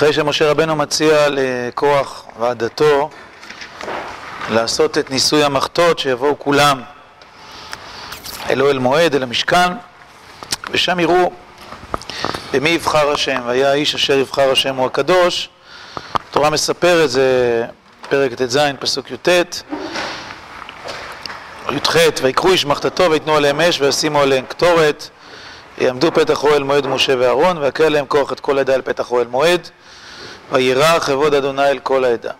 אחרי שמשה רבנו מציע לכוח ועדתו לעשות את ניסוי המחטות, שיבואו כולם אל אוהל מועד, אל המשכן, ושם יראו במי יבחר השם, והיה האיש אשר יבחר השם הוא הקדוש. התורה מספרת, זה פרק ט"ז, פסוק י"ט, י"ח, ויקחו איש מחתתו ויתנו עליהם אש וישימו עליהם קטורת, יעמדו פתח אוהל מועד משה ואהרון, ויקל להם כוח את כל העדה אל פתח אוהל מועד, וירא כבוד אדוני אל כל העדה.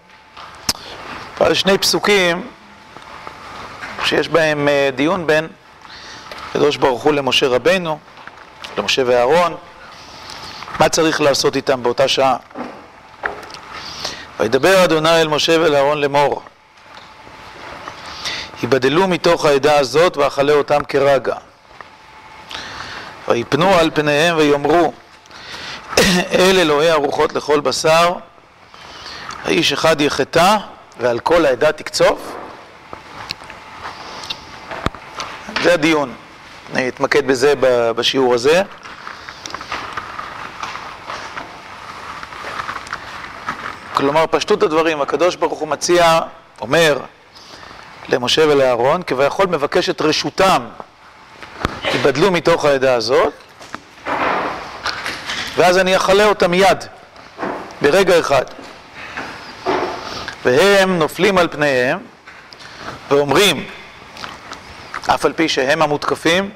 אבל שני פסוקים שיש בהם דיון בין הקדוש ברוך הוא למשה רבנו, למשה ואהרון, מה צריך לעשות איתם באותה שעה. וידבר אדוני אל משה ואל אהרון לאמור, היבדלו מתוך העדה הזאת ואכלה אותם כרגע. ויפנו על פניהם ויאמרו, אל אלוהי הרוחות לכל בשר, האיש אחד יחטא ועל כל העדה תקצוף? זה הדיון. אני אתמקד בזה בשיעור הזה. כלומר, פשטות הדברים, הקדוש ברוך הוא מציע, אומר למשה ולאהרון, כביכול מבקש את רשותם, ייבדלו מתוך העדה הזאת, ואז אני אכלה אותם מיד, ברגע אחד. והם נופלים על פניהם ואומרים, אף על פי שהם המותקפים,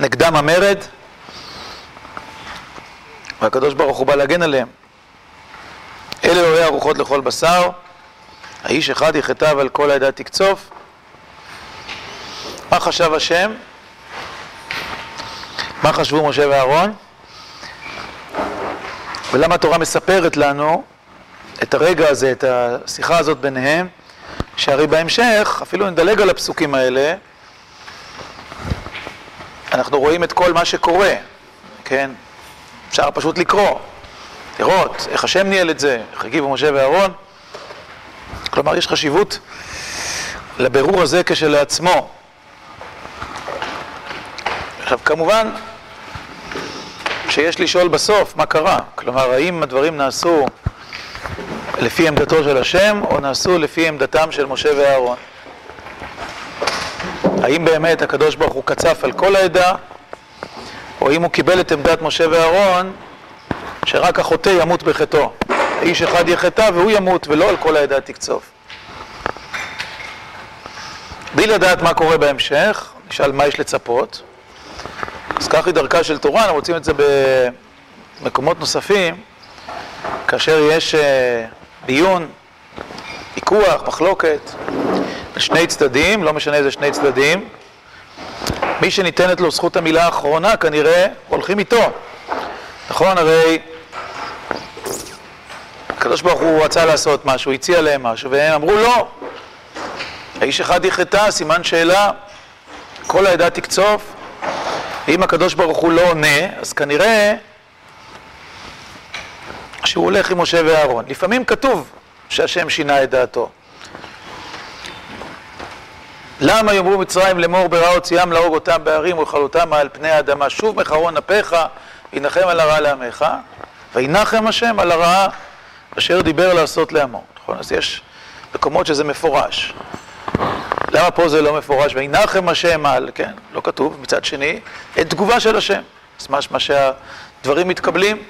נגדם המרד, והקדוש ברוך הוא בא להגן עליהם. אלה אלוהי הרוחות לכל בשר, האיש אחד יחטא ועל כל העדה תקצוף. מה חשב השם? מה חשבו משה ואהרון? ולמה התורה מספרת לנו את הרגע הזה, את השיחה הזאת ביניהם, שהרי בהמשך, אפילו נדלג על הפסוקים האלה, אנחנו רואים את כל מה שקורה, כן? אפשר פשוט לקרוא, לראות איך השם ניהל את זה, איך הגיבו משה ואהרון. כלומר, יש חשיבות לבירור הזה כשלעצמו. עכשיו, כמובן שיש לשאול בסוף מה קרה. כלומר, האם הדברים נעשו לפי עמדתו של השם, או נעשו לפי עמדתם של משה ואהרון. האם באמת הקדוש ברוך הוא קצף על כל העדה, או אם הוא קיבל את עמדת משה ואהרון, שרק החוטא ימות בחטאו. האיש אחד יחטא והוא ימות, ולא על כל העדה תקצוף. בלי לדעת מה קורה בהמשך, נשאל מה יש לצפות. אז כך היא דרכה של תורה, אנחנו רוצים את זה במקומות נוספים, כאשר יש דיון, ויכוח, מחלוקת, שני צדדים, לא משנה איזה שני צדדים, מי שניתנת לו זכות המילה האחרונה כנראה הולכים איתו. נכון? הרי הקדוש ברוך הוא רצה לעשות משהו, הציע להם משהו, והם אמרו לא. האיש אחד יחטא, סימן שאלה, כל העדה תקצוף, ואם הקדוש ברוך הוא לא עונה, אז כנראה שהוא הולך עם משה ואהרון. לפעמים כתוב שהשם שינה את דעתו. למה יאמרו מצרים לאמור ברע הוציאם להרוג אותם בערים ולכלותם על פני האדמה שוב מחרון אפיך ינחם על הרע לעמך וינחם השם על הרעה אשר דיבר לעשות לעמו נכון? אז יש מקומות שזה מפורש. למה פה זה לא מפורש? וינחם השם על כן לא כתוב מצד שני אין תגובה של השם. אז משמע שהדברים מתקבלים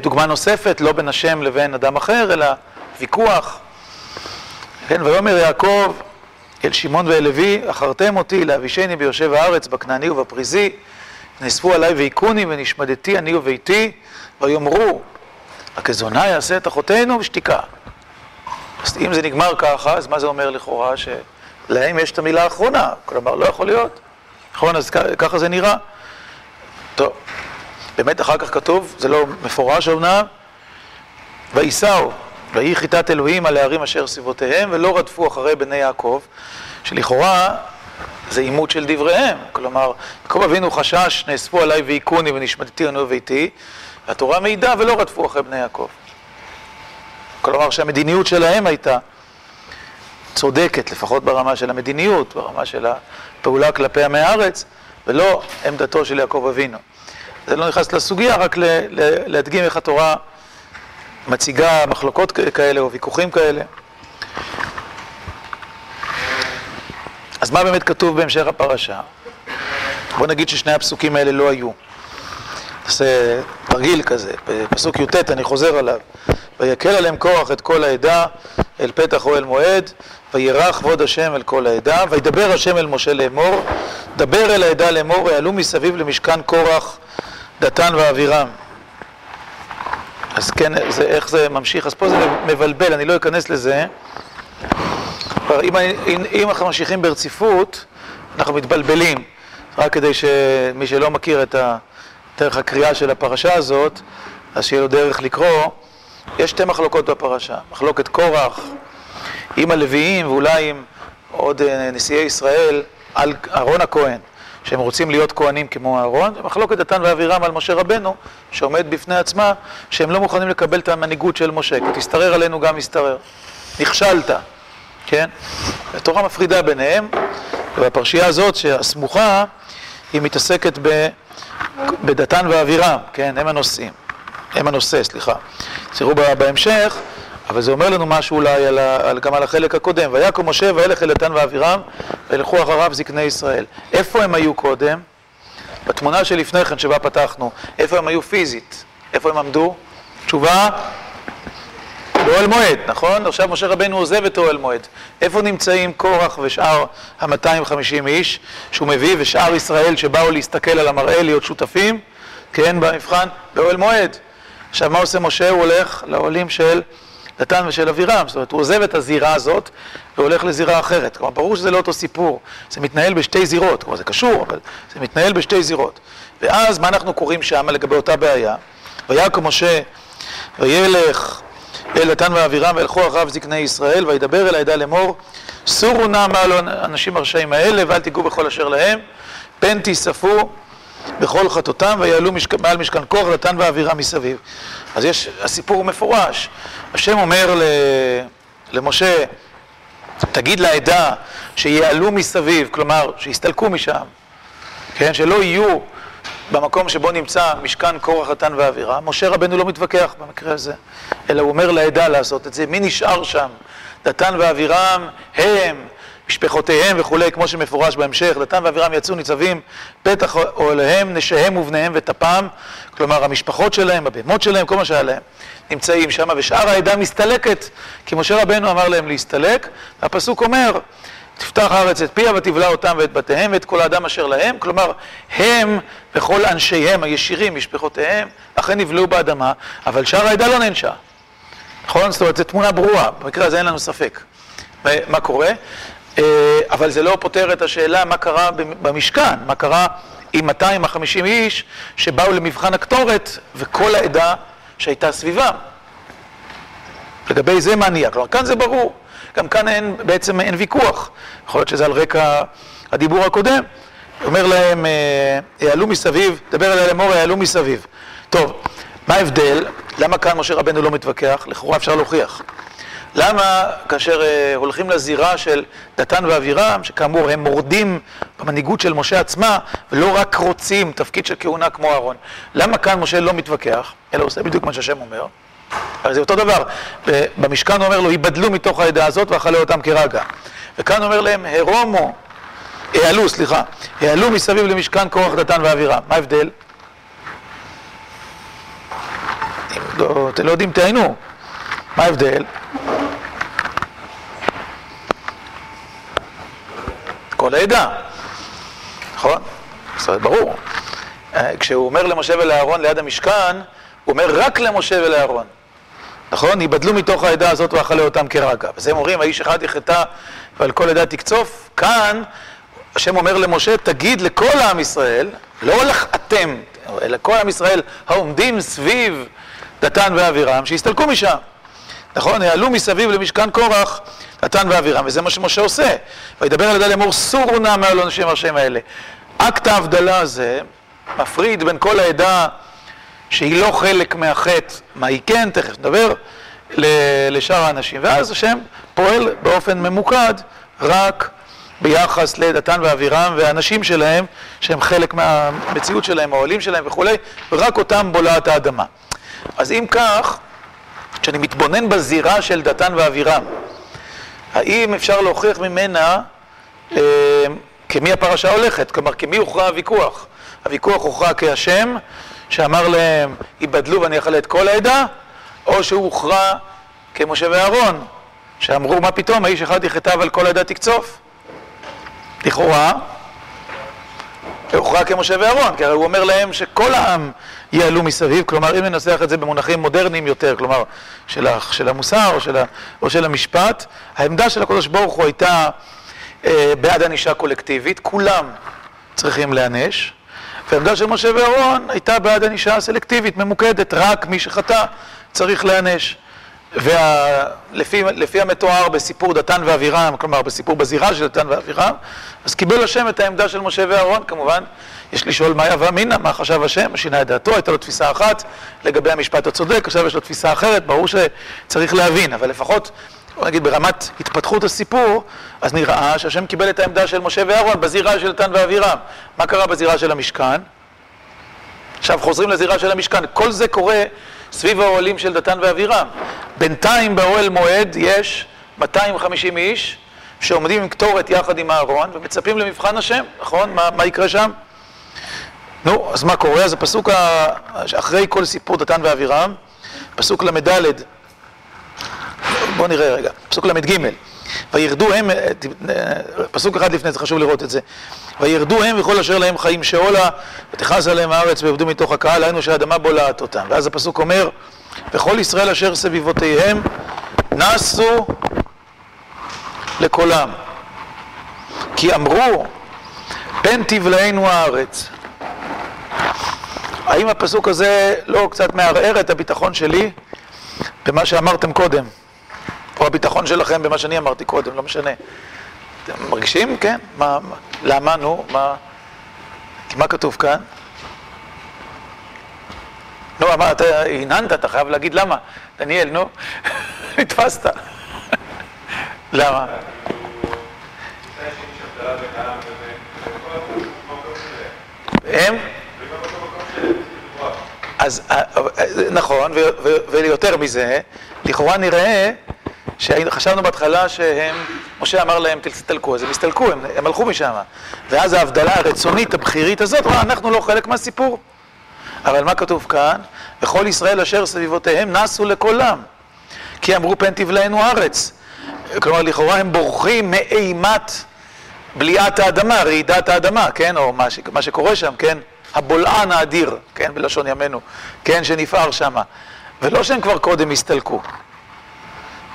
דוגמה נוספת לא בין השם לבין אדם אחר אלא ויכוח. כן, ויאמר יעקב אל שמעון ואל לוי, אחרתם אותי לאבישני ביושב הארץ, בכנעני ובפריזי, נאספו עליי והיכוני ונשמדתי אני וביתי, ויאמרו, הכזונה יעשה את אחותינו ושתיקה. אז אם זה נגמר ככה, אז מה זה אומר לכאורה? שלהם יש את המילה האחרונה, כלומר לא יכול להיות. נכון, אז ככה זה נראה. טוב, באמת אחר כך כתוב, זה לא מפורש אמנם, וייסעו ויהי חיטת אלוהים על הערים אשר סביבותיהם, ולא רדפו אחרי בני יעקב, שלכאורה זה עימות של דבריהם. כלומר, יעקב אבינו חשש, נאספו עליי והיכוני ונשמדתי אני וביתי, התורה מעידה ולא רדפו אחרי בני יעקב. כלומר שהמדיניות שלהם הייתה צודקת, לפחות ברמה של המדיניות, ברמה של הפעולה כלפי עמי הארץ, ולא עמדתו של יעקב אבינו. זה לא נכנס לסוגיה, רק להדגים איך התורה מציגה מחלוקות כאלה או ויכוחים כאלה. אז מה באמת כתוב בהמשך הפרשה? בוא נגיד ששני הפסוקים האלה לא היו. נעשה תרגיל כזה, בפסוק י"ט אני חוזר עליו. ויקל עליהם כוח את כל העדה אל פתח אוהל מועד, וירח כבוד השם אל כל העדה, וידבר השם אל משה לאמור, דבר אל העדה לאמור, יעלו מסביב למשכן קורח, דתן ואבירם. אז כן, זה, איך זה ממשיך? אז פה זה מבלבל, אני לא אכנס לזה. אם, אם, אם אנחנו ממשיכים ברציפות, אנחנו מתבלבלים. רק כדי שמי שלא מכיר את דרך הקריאה של הפרשה הזאת, אז שיהיה לו דרך לקרוא. יש שתי מחלוקות בפרשה. מחלוקת קורח עם הלוויים ואולי עם עוד אה, נשיאי ישראל על אהרון הכהן. שהם רוצים להיות כהנים כמו אהרון, ומחלוקת דתן ואבירם על משה רבנו, שעומד בפני עצמה, שהם לא מוכנים לקבל את המנהיגות של משה, כי תשתרר עלינו גם ישתרר. נכשלת, כן? התורה מפרידה ביניהם, והפרשייה הזאת, שהסמוכה, היא מתעסקת ב... בדתן ואבירם, כן? הם הנושאים. הם הנושא, סליחה. תראו בהמשך, אבל זה אומר לנו משהו אולי על על, גם על החלק הקודם. ויקום משה וילך אל דתן ואבירם וילכו אחריו זקני ישראל. איפה הם היו קודם? בתמונה שלפני כן שבה פתחנו. איפה הם היו פיזית? איפה הם עמדו? תשובה? באוהל מועד, נכון? עכשיו משה רבנו עוזב את אוהל מועד. איפה נמצאים קורח ושאר ה-250 איש שהוא מביא ושאר ישראל שבאו להסתכל על המראה, להיות שותפים, כן, במבחן? באוהל מועד. עכשיו מה עושה משה? הוא הולך לאוהלים של דתן ושל אבירם, זאת אומרת, הוא עוזב את הזירה הזאת והולך לזירה אחרת. כלומר, ברור שזה לא אותו סיפור, זה מתנהל בשתי זירות, כלומר, זה קשור, אבל זה מתנהל בשתי זירות. ואז, מה אנחנו קוראים שם לגבי אותה בעיה? ויקום משה, וילך אל דתן ואבירם, וילכו אחריו זקני ישראל, וידבר אל העדה לאמור, סורו נא מעל האנשים הרשעים האלה, ואל תיגעו בכל אשר להם, פן תיספו בכל חטאותם, ויעלו משק... מעל משכן כוח, דתן ואבירם מסביב. אז יש, הסיפור מפורש. השם אומר למשה, תגיד לעדה שיעלו מסביב, כלומר, שיסתלקו משם, כן, שלא יהיו במקום שבו נמצא משכן קורח, דתן ואבירם. משה רבנו לא מתווכח במקרה הזה, אלא הוא אומר לעדה לעשות את זה. מי נשאר שם? דתן ואבירם הם משפחותיהם וכולי, כמו שמפורש בהמשך, דתן ואבירם יצאו ניצבים, פתח אוהליהם, נשיהם ובניהם וטפם, כלומר המשפחות שלהם, הבהמות שלהם, כל מה שהיה להם, נמצאים שם, ושאר העדה מסתלקת, כי משה רבנו אמר להם להסתלק, והפסוק אומר, תפתח הארץ את פיה ותבלע אותם ואת בתיהם ואת כל האדם אשר להם, כלומר, הם וכל אנשיהם הישירים, משפחותיהם, אכן נבלעו באדמה, אבל שאר העדה לא נענשה. נכון? זאת אומרת, זו תמונה ברורה, במקרה הזה אין לנו ספק. מה קורה? אה, אבל זה לא פותר את השאלה מה קרה במשכן, מה קרה עם 250 איש שבאו למבחן הקטורת וכל העדה שהייתה סביבם. לגבי זה מה נהיה? כלומר, כאן זה ברור. גם כאן אין, בעצם אין ויכוח. יכול להיות שזה על רקע הדיבור הקודם. אומר להם, אה, מסביב, דבר אליי לאמור, העלו מסביב. טוב, מה ההבדל? למה כאן משה רבנו לא מתווכח? לכאורה אפשר להוכיח. למה כאשר uh, הולכים לזירה של דתן ואבירם, שכאמור הם מורדים במנהיגות של משה עצמה, ולא רק רוצים תפקיד של כהונה כמו אהרון, למה כאן משה לא מתווכח, אלא עושה בדיוק מה שהשם אומר? הרי זה אותו דבר, במשכן הוא אומר לו, ייבדלו מתוך העדה הזאת ואכלה אותם כרגע. וכאן אומר להם, הרומו, העלו, סליחה, העלו מסביב למשכן כוח דתן ואבירם. מה ההבדל? לא, אתם לא יודעים, תעיינו. מה ההבדל? כל העדה, נכון? אומרת, ברור. אה, כשהוא אומר למשה ולאהרון ליד המשכן, הוא אומר רק למשה ולאהרון. נכון? ייבדלו מתוך העדה הזאת ואכלה אותם כרגע. וזה הם אומרים, האיש אחד יחטא ועל כל עדה תקצוף. כאן, השם אומר למשה, תגיד לכל עם ישראל, לא לך אתם, אלא כל עם ישראל העומדים סביב דתן ואבירם, שיסתלקו משם. נכון? יעלו מסביב למשכן קורח, דתן ואבירם, וזה מה שמשה עושה. וידבר על ידי לאמור, סורו נא מעל אנשים הרשעים האלה. אקט ההבדלה הזה מפריד בין כל העדה שהיא לא חלק מהחטא, מה היא כן, תכף נדבר, לשאר האנשים. ואז השם פועל באופן ממוקד רק ביחס לדתן ואבירם והאנשים שלהם, שהם חלק מהמציאות שלהם, העולים שלהם וכולי, ורק אותם בולעת האדמה. אז אם כך, כשאני מתבונן בזירה של דתן ואבירם, האם אפשר להוכיח ממנה אה, כמי הפרשה הולכת? כלומר, כמי הוכרע הוויכוח? הוויכוח הוכרע כהשם, שאמר להם, ייבדלו ואני אכלה את כל העדה, או שהוא הוכרע כמשה ואהרון, שאמרו, מה פתאום, האיש אחד יכתב על כל העדה תקצוף? לכאורה, הוכרע כמשה ואהרון, כי הרי הוא אומר להם שכל העם יעלו מסביב, כלומר אם ננסח את זה במונחים מודרניים יותר, כלומר של, של המוסר או של, או של המשפט, העמדה של הקדוש ברוך הוא הייתה אה, בעד ענישה קולקטיבית, כולם צריכים להיענש, והעמדה של משה ואהרון הייתה בעד ענישה סלקטיבית, ממוקדת, רק מי שחטא צריך להיענש. ולפי המתואר בסיפור דתן ואבירם, כלומר בסיפור בזירה של דתן ואבירם, אז קיבל השם את העמדה של משה ואהרון, כמובן, יש לשאול מה יבוא אמינא, מה חשב השם, שינה את דעתו, הייתה לו תפיסה אחת לגבי המשפט הצודק, עכשיו יש לו תפיסה אחרת, ברור שצריך להבין, אבל לפחות, בוא נגיד ברמת התפתחות הסיפור, אז נראה שהשם קיבל את העמדה של משה ואהרון בזירה של דתן ואבירם. מה קרה בזירה של המשכן? עכשיו חוזרים לזירה של המשכן, כל זה קורה סביב האוהלים של דתן ואבירם. בינתיים באוהל מועד יש 250 איש שעומדים עם קטורת יחד עם אהרון ומצפים למבחן השם, נכון? מה, מה יקרה שם? נו, אז מה קורה? אז הפסוק ה... אחרי כל סיפור דתן ואבירם, פסוק ל"ד, בואו נראה רגע, פסוק ל"ג, וירדו הם, פסוק אחד לפני זה, חשוב לראות את זה, וירדו הם וכל אשר להם חיים שאולה, ותכעס עליהם הארץ ויעבדו מתוך הקהל, היינו שהאדמה בולעת אותם. ואז הפסוק אומר, וכל ישראל אשר סביבותיהם נסו לקולם. כי אמרו, פן תבלענו הארץ. האם הפסוק הזה לא קצת מערער את הביטחון שלי במה שאמרתם קודם? או הביטחון שלכם במה שאני אמרתי קודם, לא משנה. אתם מרגישים? כן? מה, מה, למה? נו, מה... מה כתוב כאן? נו, אמר, אתה הננת, אתה חייב להגיד למה. דניאל, נו, נתפסת. למה? הם? אז אה, אה, נכון, ויותר מזה, לכאורה נראה שחשבנו בהתחלה שהם, משה אמר להם תסתלקו, אז הם הסתלקו, הם, הם הלכו משם. ואז ההבדלה הרצונית, הבכירית הזאת, מה, אנחנו לא חלק מהסיפור. אבל מה כתוב כאן? וכל ישראל אשר סביבותיהם נסו לקולם. כי אמרו פן תבלענו ארץ. כלומר, לכאורה הם בורחים מאימת בליעת האדמה, רעידת האדמה, כן? או מה, ש, מה שקורה שם, כן? הבולען האדיר, כן? בלשון ימינו, כן? שנפער שמה. ולא שהם כבר קודם הסתלקו.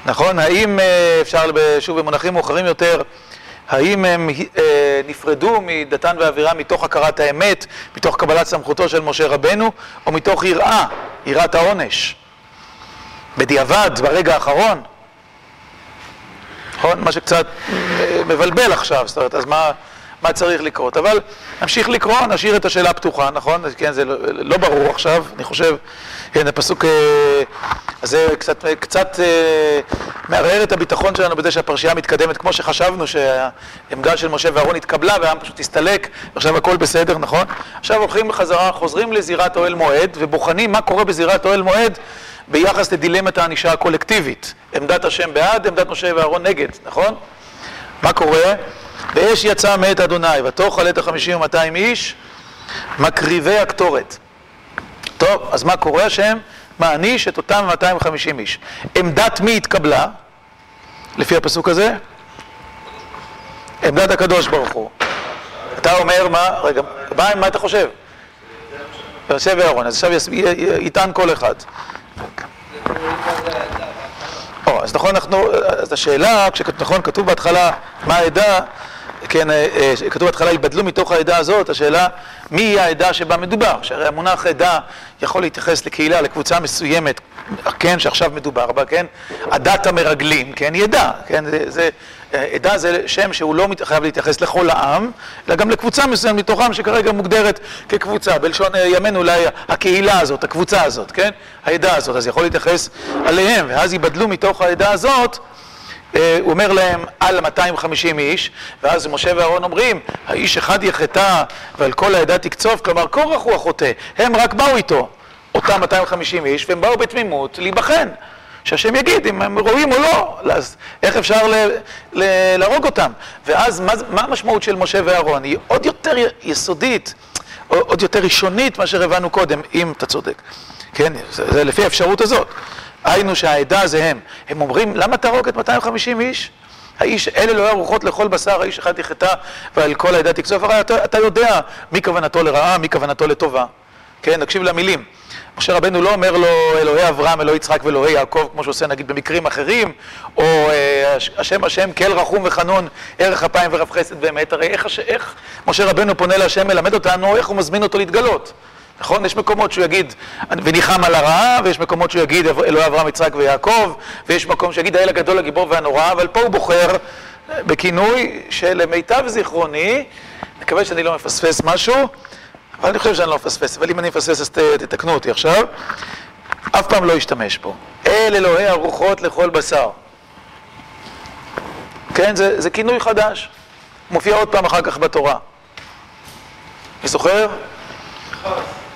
נכון? האם אה, אפשר, שוב במונחים מאוחרים יותר, האם הם אה, נפרדו מדתן ואבירם מתוך הכרת האמת, מתוך קבלת סמכותו של משה רבנו, או מתוך יראה, יראת העונש? בדיעבד, ברגע האחרון. נכון? מה שקצת אה, מבלבל עכשיו, זאת אומרת, אז מה, מה צריך לקרות? אבל נמשיך לקרוא, נשאיר את השאלה פתוחה, נכון? כן, זה לא, לא ברור עכשיו, אני חושב, כן, הפסוק הזה קצת, קצת מערער את הביטחון שלנו בזה שהפרשייה מתקדמת כמו שחשבנו שהעמדה של משה ואהרון התקבלה והעם פשוט הסתלק ועכשיו הכל בסדר, נכון? עכשיו הולכים בחזרה, חוזרים לזירת אוהל מועד ובוחנים מה קורה בזירת אוהל מועד ביחס לדילמת הענישה הקולקטיבית. עמדת השם בעד, עמדת משה ואהרון נגד, נכון? מה קורה? באש יצא מאת אדוני, ותאכל את החמישים ומאתיים איש, מקריבי הקטורת. טוב, אז מה קורה השם? מעניש את אותם 250 איש. עמדת מי התקבלה? לפי הפסוק הזה? עמדת הקדוש ברוך הוא. אתה אומר מה? רגע, מה, מה אתה חושב? יוסף ואהרון, אז עכשיו יטען כל אחד. אז נכון, אנחנו, אז השאלה, כשנכון, כתוב בהתחלה מה העדה, כן, כתוב בהתחלה, ייבדלו מתוך העדה הזאת, השאלה, מי היא העדה שבה מדובר? שהרי המונח עדה יכול להתייחס לקהילה, לקבוצה מסוימת, כן, שעכשיו מדובר בה, כן? עדת המרגלים, כן, היא עדה, כן, זה, עדה זה שם שהוא לא חייב להתייחס לכל העם, אלא גם לקבוצה מסוימת מתוכם שכרגע מוגדרת כקבוצה, בלשון ימינו אולי הקהילה הזאת, הקבוצה הזאת, כן? העדה הזאת, אז יכול להתייחס עליהם, ואז ייבדלו מתוך העדה הזאת הוא אומר להם על 250 איש, ואז משה ואהרון אומרים, האיש אחד יחטא ועל כל העדה תקצוף, כלומר קורח הוא החוטא, הם רק באו איתו, אותם 250 איש, והם באו בתמימות להיבחן, שהשם יגיד אם הם רואים או לא, אז איך אפשר להרוג אותם? ואז מה, מה המשמעות של משה ואהרון? היא עוד יותר יסודית, עוד יותר ראשונית מאשר הבנו קודם, אם אתה צודק. כן, זה, לפי האפשרות הזאת. היינו שהעדה זה הם. הם אומרים, למה תהרוג את 250 איש? האיש, אלה לא ארוחות לכל בשר, האיש אחד יחטא ועל כל העדה תקצוף. הרי אתה, אתה יודע מי כוונתו לרעה, מי כוונתו לטובה. כן, נקשיב למילים. משה רבנו לא אומר לו אלוהי אברהם, אלוהי יצחק ואלוהי יעקב, כמו שעושה נגיד במקרים אחרים, או אה, השם השם כל רחום וחנון, ערך אפיים ורב חסד באמת. הרי איך, איך משה רבנו פונה להשם, מלמד אותנו איך הוא מזמין אותו להתגלות. נכון? יש מקומות שהוא יגיד, וניחם על הרעה, ויש מקומות שהוא יגיד, אלוהי אברהם, יצחק ויעקב, ויש מקום שיגיד, האל הגדול, הגיבור והנורא, אבל פה הוא בוחר בכינוי שלמיטב זיכרוני, מקווה שאני לא מפספס משהו, אבל אני חושב שאני לא מפספס, אבל אם אני מפספס אז תתקנו אותי עכשיו, אף פעם לא אשתמש פה. אל אלוהי הרוחות לכל בשר. כן, זה, זה כינוי חדש. מופיע עוד פעם אחר כך בתורה. מי זוכר?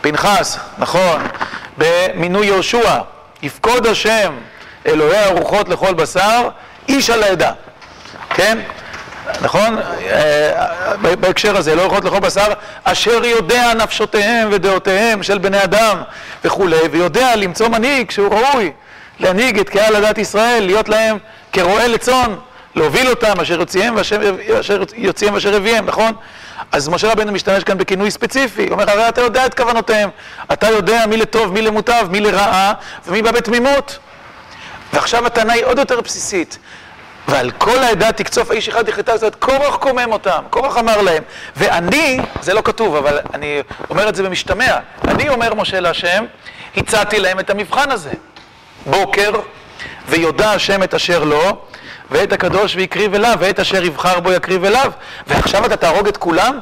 פנחס, נכון, במינוי יהושע, יפקוד השם אלוהי הרוחות לכל בשר, איש על העדה, כן? נכון? בהקשר הזה, לא רוחות לכל בשר, אשר יודע נפשותיהם ודעותיהם של בני אדם וכולי, ויודע למצוא מנהיג שהוא ראוי להנהיג את קהל הדת ישראל, להיות להם כרועה לצאן, להוביל אותם, אשר יוציאם ואשר הביאם, נכון? אז משה רבנו משתמש כאן בכינוי ספציפי, הוא אומר, הרי אתה יודע את כוונותיהם, אתה יודע מי לטוב, מי למוטב, מי לרעה, ומי בא בתמימות. ועכשיו הטענה היא עוד יותר בסיסית. ועל כל העדה תקצוף האיש אחד יחטא, זאת אומרת, קורח קומם אותם, קורח אמר להם. ואני, זה לא כתוב, אבל אני אומר את זה במשתמע, אני אומר משה להשם, הצעתי להם את המבחן הזה. בוקר, ויודע השם את אשר לו, ואת הקדוש ויקריב אליו, ואת אשר יבחר בו יקריב אליו. ועכשיו אתה תהרוג את כולם?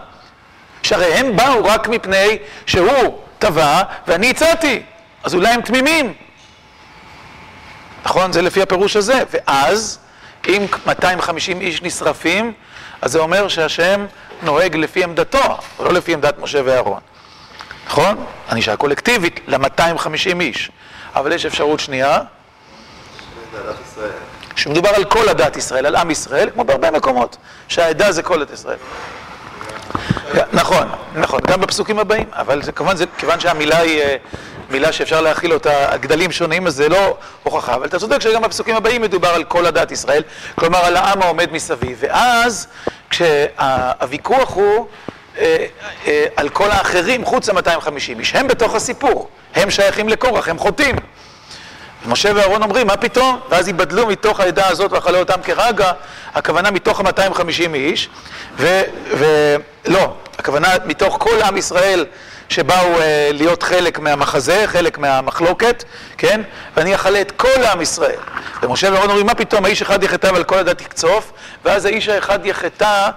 שהרי הם באו רק מפני שהוא טבע ואני הצעתי, אז אולי הם תמימים. נכון? זה לפי הפירוש הזה. ואז, אם 250 איש נשרפים, אז זה אומר שהשם נוהג לפי עמדתו, לא לפי עמדת משה ואהרון. נכון? ענישה קולקטיבית ל-250 איש. אבל יש אפשרות שנייה. שמדובר על כל הדת ישראל, על עם ישראל, כמו בהרבה מקומות, שהעדה זה כל דת ישראל. נכון, נכון, גם בפסוקים הבאים, אבל כמובן, זה, כיוון שהמילה היא אה, מילה שאפשר להכיל אותה, גדלים שונים, אז זה לא הוכחה, אבל אתה צודק שגם בפסוקים הבאים מדובר על כל הדת ישראל, כלומר על העם העומד מסביב, ואז כשהוויכוח הוא אה, אה, על כל האחרים חוץ ל-250 איש, הם בתוך הסיפור, הם שייכים לקורח, הם חוטאים. משה ואהרון אומרים, מה פתאום? ואז ייבדלו מתוך העדה הזאת ואכלה אותם כרגע, הכוונה מתוך ה-250 איש, ולא, הכוונה מתוך כל עם ישראל שבאו אה, להיות חלק מהמחזה, חלק מהמחלוקת, כן? ואני אכלה את כל עם ישראל. ומשה ואהרון אומרים, מה פתאום, האיש אחד יחטא ועל כל הדת יקצוף, ואז האיש האחד יחטא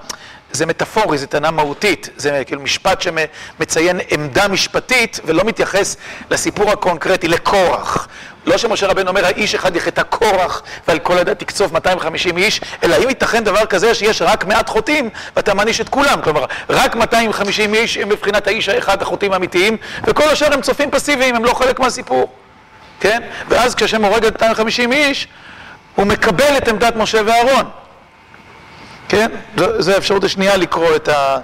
זה מטאפורי, זה טענה מהותית, זה כאילו משפט שמציין עמדה משפטית ולא מתייחס לסיפור הקונקרטי, לקורח. לא שמשה רבנו אומר, האיש אחד יחטא קורח ועל כל הדת תקצוף 250 איש, אלא אם ייתכן דבר כזה שיש רק מעט חוטאים ואתה מעניש את כולם. כלומר, רק 250 איש הם מבחינת האיש האחד החוטאים האמיתיים, וכל השאר הם צופים פסיביים, הם לא חלק מהסיפור. כן? ואז כשהשם הורג את 250 איש, הוא מקבל את עמדת משה ואהרון. כן? זו האפשרות השנייה לקרוא את, ה,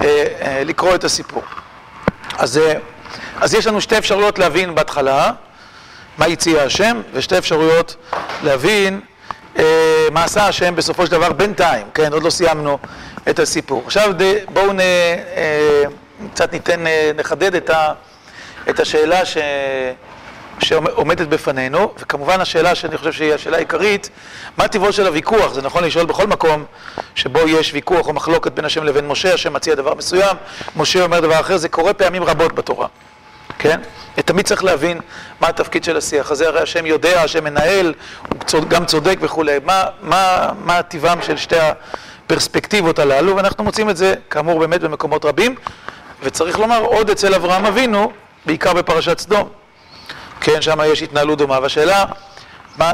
אה, אה, לקרוא את הסיפור. אז, אה, אז יש לנו שתי אפשרויות להבין בהתחלה מה הציע השם, ושתי אפשרויות להבין מה עשה השם בסופו של דבר בינתיים, כן? עוד לא סיימנו את הסיפור. עכשיו בואו נ, קצת ניתן, נחדד את, ה, את השאלה ש, שעומדת בפנינו, וכמובן השאלה שאני חושב שהיא השאלה העיקרית, מה טבעו של הוויכוח? זה נכון לשאול בכל מקום שבו יש ויכוח או מחלוקת בין השם לבין משה, השם מציע דבר מסוים, משה אומר דבר אחר, זה קורה פעמים רבות בתורה, כן? ותמיד צריך להבין מה התפקיד של השיח הזה, הרי השם יודע, השם מנהל, הוא גם צודק וכולי, מה, מה, מה טבעם של שתי הפרספקטיבות הללו, ואנחנו מוצאים את זה כאמור באמת במקומות רבים, וצריך לומר עוד אצל אברהם אבינו, בעיקר בפרשת סדום. כן, שם יש התנהלות דומה, והשאלה, מה,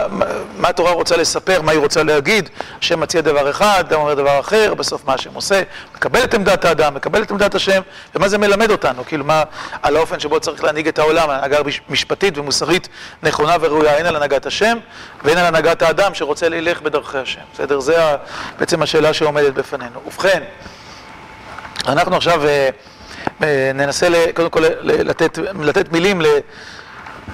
מה, התורה רוצה לספר, מה היא רוצה להגיד, השם מציע דבר אחד, אדם אומר דבר אחר, בסוף מה השם עושה, מקבל את עמדת האדם, מקבל את עמדת השם, ומה זה מלמד אותנו, כאילו מה, על האופן שבו צריך להנהיג את העולם, הנהגה משפטית ומוסרית נכונה וראויה, הן על הנהגת השם, והן על הנהגת האדם שרוצה ללך בדרכי השם, בסדר? זה בעצם השאלה שעומדת בפנינו. ובכן, אנחנו עכשיו אה, אה, ננסה קודם כל לתת, לתת מילים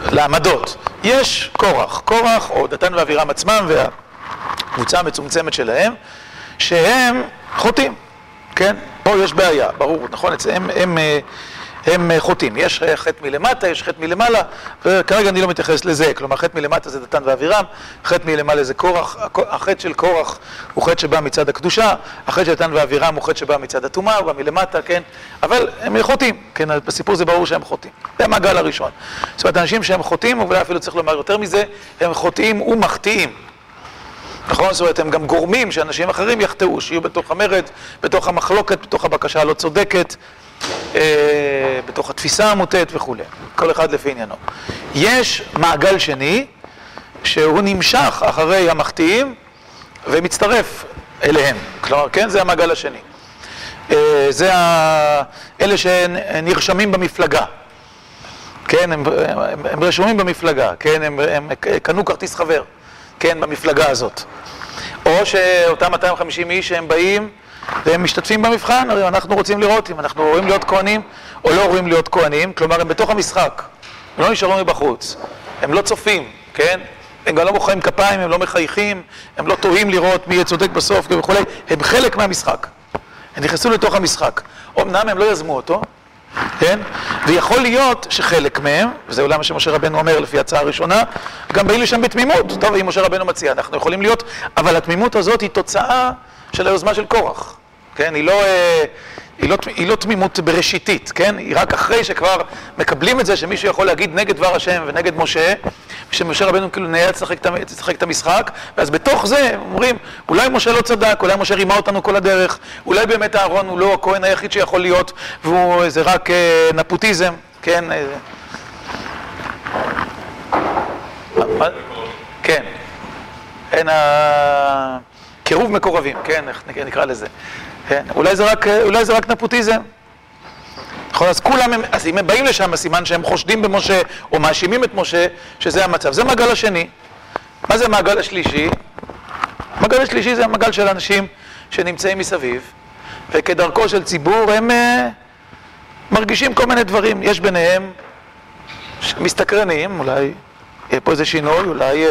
לעמדות. יש קורח, קורח או דתן ואבירם עצמם והקבוצה המצומצמת שלהם, שהם חוטאים, כן? פה יש בעיה, ברור, נכון? הם, הם, הם חוטאים. יש חטא מלמטה, יש חטא מלמעלה, וכרגע אני לא מתייחס לזה. כלומר, חטא מלמטה זה דתן ואבירם, חטא מלמעלה זה קורח. החטא של קורח הוא חטא שבא מצד הקדושה, החטא של דתן ואבירם הוא חטא שבא מצד הטומאה, הוא בא מלמטה, כן? אבל הם חוטאים, כן? בסיפור זה ברור שהם חוטאים. זה המעגל הראשון. זאת אומרת, אנשים שהם חוטאים, ואולי אפילו צריך לומר יותר מזה, הם חוטאים ומחטיאים. נכון? זאת אומרת, הם גם גורמים שאנשים אחרים יחטאו, שיהיו בתוך המרד, בתוך המחלוקת, בתוך הבקשה הלא צודקת, אה, בתוך התפיסה המוטעת וכולי, כל אחד לפי עניינו. יש מעגל שני, שהוא נמשך אחרי המחטיאים ומצטרף אליהם. כלומר, כן, זה המעגל השני. אה, זה ה... אלה שנרשמים במפלגה. כן, הם, הם, הם רשומים במפלגה, כן, הם, הם קנו כרטיס חבר, כן, במפלגה הזאת. או שאותם 250 איש שהם באים והם משתתפים במבחן, הרי אנחנו רוצים לראות אם אנחנו רואים להיות כהנים או לא רואים להיות כהנים, כלומר הם בתוך המשחק, הם לא נשארו מבחוץ, הם לא צופים, כן? הם גם לא מוחאים כפיים, הם לא מחייכים, הם לא תוהים לראות מי יהיה צודק בסוף וכולי, הם חלק מהמשחק. הם נכנסו לתוך המשחק. אמנם הם לא יזמו אותו, כן? ויכול להיות שחלק מהם, וזה אולי מה שמשה רבנו אומר לפי ההצעה הראשונה, גם באים לשם בתמימות. טוב, אם משה רבנו מציע, אנחנו יכולים להיות, אבל התמימות הזאת היא תוצאה של היוזמה של קורח, כן? היא לא, אה, היא לא, היא לא תמימות בראשיתית, כן? היא רק אחרי שכבר מקבלים את זה שמישהו יכול להגיד נגד דבר השם ונגד משה, ושמשה רבנו כאילו נאלץ לשחק את המשחק, ואז בתוך זה אומרים, אולי משה לא צדק, אולי משה רימה אותנו כל הדרך, אולי באמת אהרון הוא לא הכהן היחיד שיכול להיות, וזה רק אה, נפוטיזם, כן? אה, כן. אין ה... קירוב מקורבים, כן, איך נקרא לזה. כן, אולי זה רק, אולי זה רק נפוטיזם. נכון, אז כולם, הם, אז אם הם באים לשם, סימן שהם חושדים במשה, או מאשימים את משה, שזה המצב. זה המעגל השני. מה זה המעגל השלישי? המעגל השלישי זה המעגל של אנשים שנמצאים מסביב, וכדרכו של ציבור הם uh, מרגישים כל מיני דברים. יש ביניהם מסתקרנים, אולי יהיה פה איזה שינוי, אולי uh,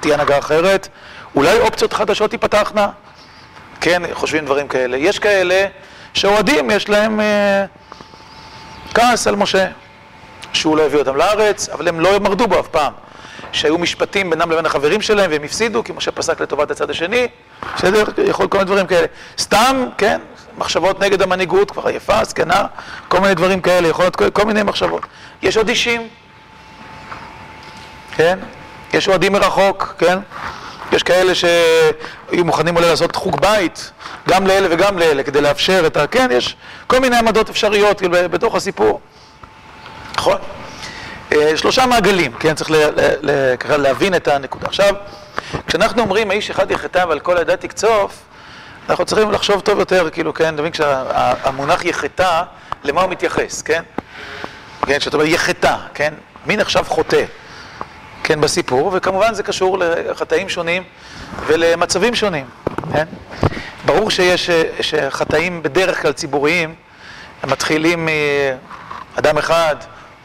תהיה הנהגה אחרת, אולי אופציות חדשות תיפתחנה, כן, חושבים דברים כאלה. יש כאלה שאוהדים, יש להם אה, כעס על משה, שהוא לא הביא אותם לארץ, אבל הם לא מרדו בו אף פעם. שהיו משפטים בינם לבין החברים שלהם והם הפסידו, כי משה פסק לטובת הצד השני, בסדר? יכול כל מיני דברים כאלה. סתם, כן, מחשבות נגד המנהיגות, כבר עייפה, זקנה, כל מיני דברים כאלה, יכול להיות כל, כל מיני מחשבות. יש עוד אישים, כן? יש אוהדים מרחוק, כן? יש כאלה שהיו מוכנים אולי לעשות חוג בית, גם לאלה וגם לאלה, כדי לאפשר את ה... כן, יש כל מיני עמדות אפשריות בתוך הסיפור. נכון? אה, שלושה מעגלים, כן? צריך ככה להבין את הנקודה. עכשיו, כשאנחנו אומרים האיש אחד יחטא ועל כל העדה תקצוף, אנחנו צריכים לחשוב טוב יותר, כאילו, כן, תבין, כשהמונח יחטא, למה הוא מתייחס, כן? כן, כשאתה אומר יחטא, כן? מי נחשב חוטא? כן, בסיפור, וכמובן זה קשור לחטאים שונים ולמצבים שונים, כן? ברור שיש שחטאים בדרך כלל ציבוריים, הם מתחילים מאדם אחד,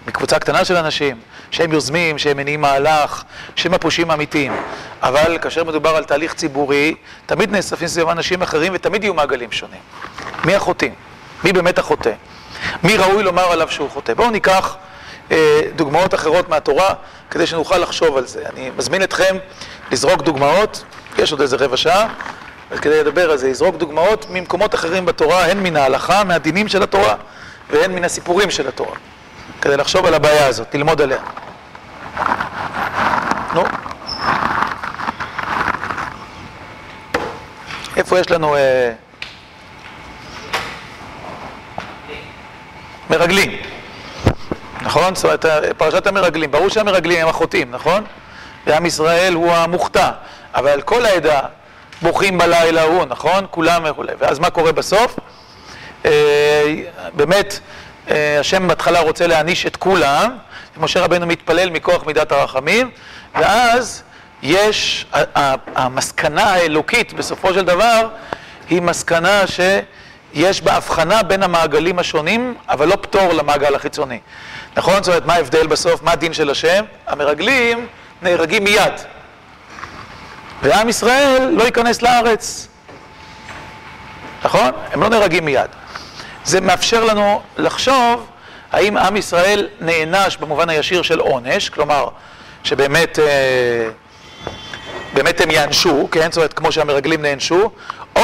מקבוצה קטנה של אנשים, שהם יוזמים, שהם מניעים מהלך, שהם הפושעים האמיתיים. אבל כאשר מדובר על תהליך ציבורי, תמיד נאספים סביב אנשים אחרים ותמיד יהיו מעגלים שונים. מי החוטאים? מי באמת החוטא? מי ראוי לומר עליו שהוא חוטא? בואו ניקח דוגמאות אחרות מהתורה, כדי שנוכל לחשוב על זה. אני מזמין אתכם לזרוק דוגמאות, יש עוד איזה רבע שעה, כדי לדבר על זה, לזרוק דוגמאות ממקומות אחרים בתורה, הן מן ההלכה, מהדינים של התורה, והן מן הסיפורים של התורה. כדי לחשוב על הבעיה הזאת, ללמוד עליה. נו. איפה יש לנו... אה... מרגלים, נכון? זאת אומרת, פרשת המרגלים, ברור שהמרגלים הם החוטאים, נכון? ועם ישראל הוא המוכתע, אבל כל העדה בוכים בלילה ההוא, נכון? כולם וכולי. ואז מה קורה בסוף? אה, באמת, אה, השם בהתחלה רוצה להעניש את כולם, משה רבנו מתפלל מכוח מידת הרחמים, ואז יש, המסקנה האלוקית בסופו של דבר היא מסקנה שיש בה הבחנה בין המעגלים השונים, אבל לא פטור למעגל החיצוני. נכון? זאת אומרת, מה ההבדל בסוף? מה הדין של השם? המרגלים נהרגים מיד. ועם ישראל לא ייכנס לארץ. נכון? הם לא נהרגים מיד. זה מאפשר לנו לחשוב האם עם ישראל נענש במובן הישיר של עונש, כלומר, שבאמת אה, באמת הם יענשו, כן? זאת אומרת, כמו שהמרגלים נענשו, או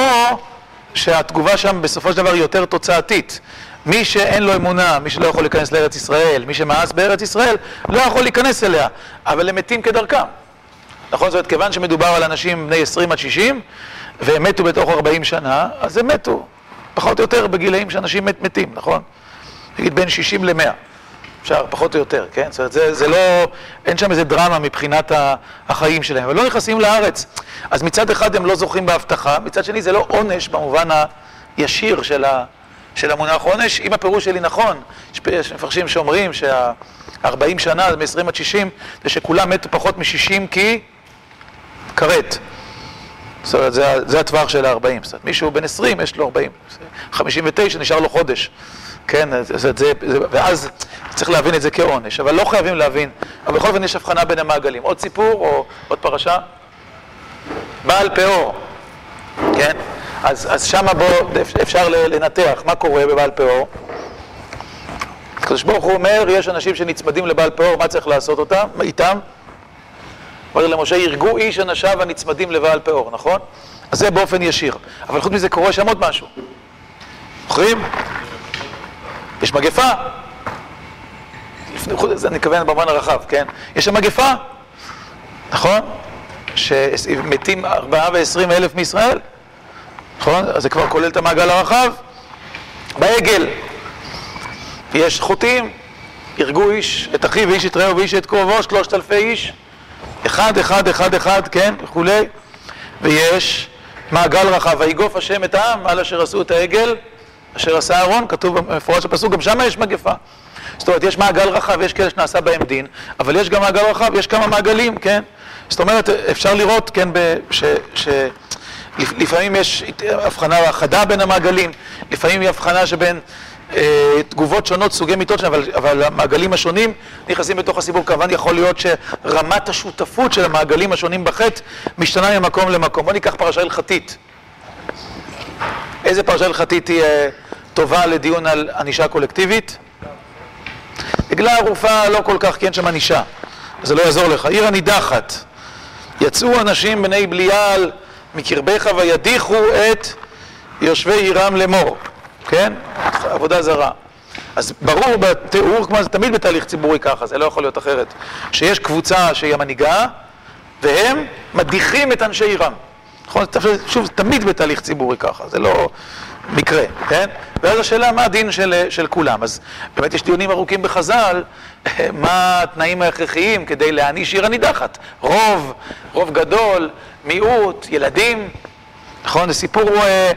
שהתגובה שם בסופו של דבר היא יותר תוצאתית. מי שאין לו אמונה, מי שלא יכול להיכנס לארץ ישראל, מי שמאס בארץ ישראל, לא יכול להיכנס אליה, אבל הם מתים כדרכם. נכון? זאת אומרת, כיוון שמדובר על אנשים בני 20 עד 60, והם מתו בתוך 40 שנה, אז הם מתו, פחות או יותר בגילאים שאנשים מת, מתים, נכון? נגיד בין 60 ל-100. אפשר, פחות או יותר, כן? זאת אומרת, זה, זה לא, אין שם איזה דרמה מבחינת החיים שלהם, אבל לא נכנסים לארץ. אז מצד אחד הם לא זוכים בהבטחה, מצד שני זה לא עונש במובן הישיר של, ה, של המונח עונש, אם הפירוש שלי נכון, יש מפרשים שאומרים שה-40 שנה, מ-20 עד 60, זה שכולם מתו פחות מ-60 כי כרת. זאת אומרת, זה, זה הטווח של ה-40. זאת אומרת, מישהו בן 20, יש לו 40. 59, נשאר לו חודש. כן, זה, זה, זה, ואז צריך להבין את זה כעונש, אבל לא חייבים להבין, אבל בכל אופן יש הבחנה בין המעגלים. עוד סיפור או עוד פרשה? בעל פאור, כן? אז, אז שמה בו אפשר לנתח מה קורה בבעל פאור. הקדוש ברוך הוא אומר, יש אנשים שנצמדים לבעל פאור, מה צריך לעשות אותם? איתם? אומר למשה, ירגו איש אנשיו הנצמדים לבעל פאור, נכון? אז זה באופן ישיר. אבל חוץ מזה קורה שם עוד משהו. זוכרים? יש מגפה. אני מתכוון במובן הרחב, כן? יש שם מגפה, נכון? שמתים ארבעה ועשרים אלף מישראל, נכון? אז זה כבר כולל את המעגל הרחב. בעגל יש חוטאים, הרגו איש את אחיו ואיש את רעהו ואיש את קרובו, שלושת אלפי איש, אחד, אחד, אחד, אחד, כן, וכולי. ויש מעגל רחב, ויגוף השם את העם על אשר עשו את העגל אשר עשה אהרון, כתוב במפורש בפסוק, גם שם יש מגפה. זאת אומרת, יש מעגל רחב, יש כאלה שנעשה בהם דין, אבל יש גם מעגל רחב, יש כמה מעגלים, כן? זאת אומרת, אפשר לראות, כן, שלפעמים יש הבחנה חדה בין המעגלים, לפעמים היא הבחנה שבין אה, תגובות שונות, סוגי מיטות אבל, אבל המעגלים השונים נכנסים בתוך הסיפור. כמובן יכול להיות שרמת השותפות של המעגלים השונים בחטא משתנה ממקום למקום. בואו ניקח פרשה הלכתית. איזה פרשה הלכתית היא אה, טובה לדיון על ענישה קולקטיבית? עגלה ערופה לא כל כך, כי אין שם ענישה, זה לא יעזור לך. עיר הנידחת, יצאו אנשים בני בליעל מקרבך וידיחו את יושבי עירם לאמור, כן? עבודה זרה. אז ברור בתיאור, כמו זה תמיד בתהליך ציבורי ככה, זה לא יכול להיות אחרת, שיש קבוצה שהיא המנהיגה, והם מדיחים את אנשי עירם. נכון? שוב, תמיד בתהליך ציבורי ככה, זה לא מקרה, כן? ואז השאלה, מה הדין של, של כולם? אז באמת יש דיונים ארוכים בחז"ל, מה התנאים ההכרחיים כדי להעניש עיר הנידחת. רוב, רוב גדול, מיעוט, ילדים, נכון? זה סיפור... אה,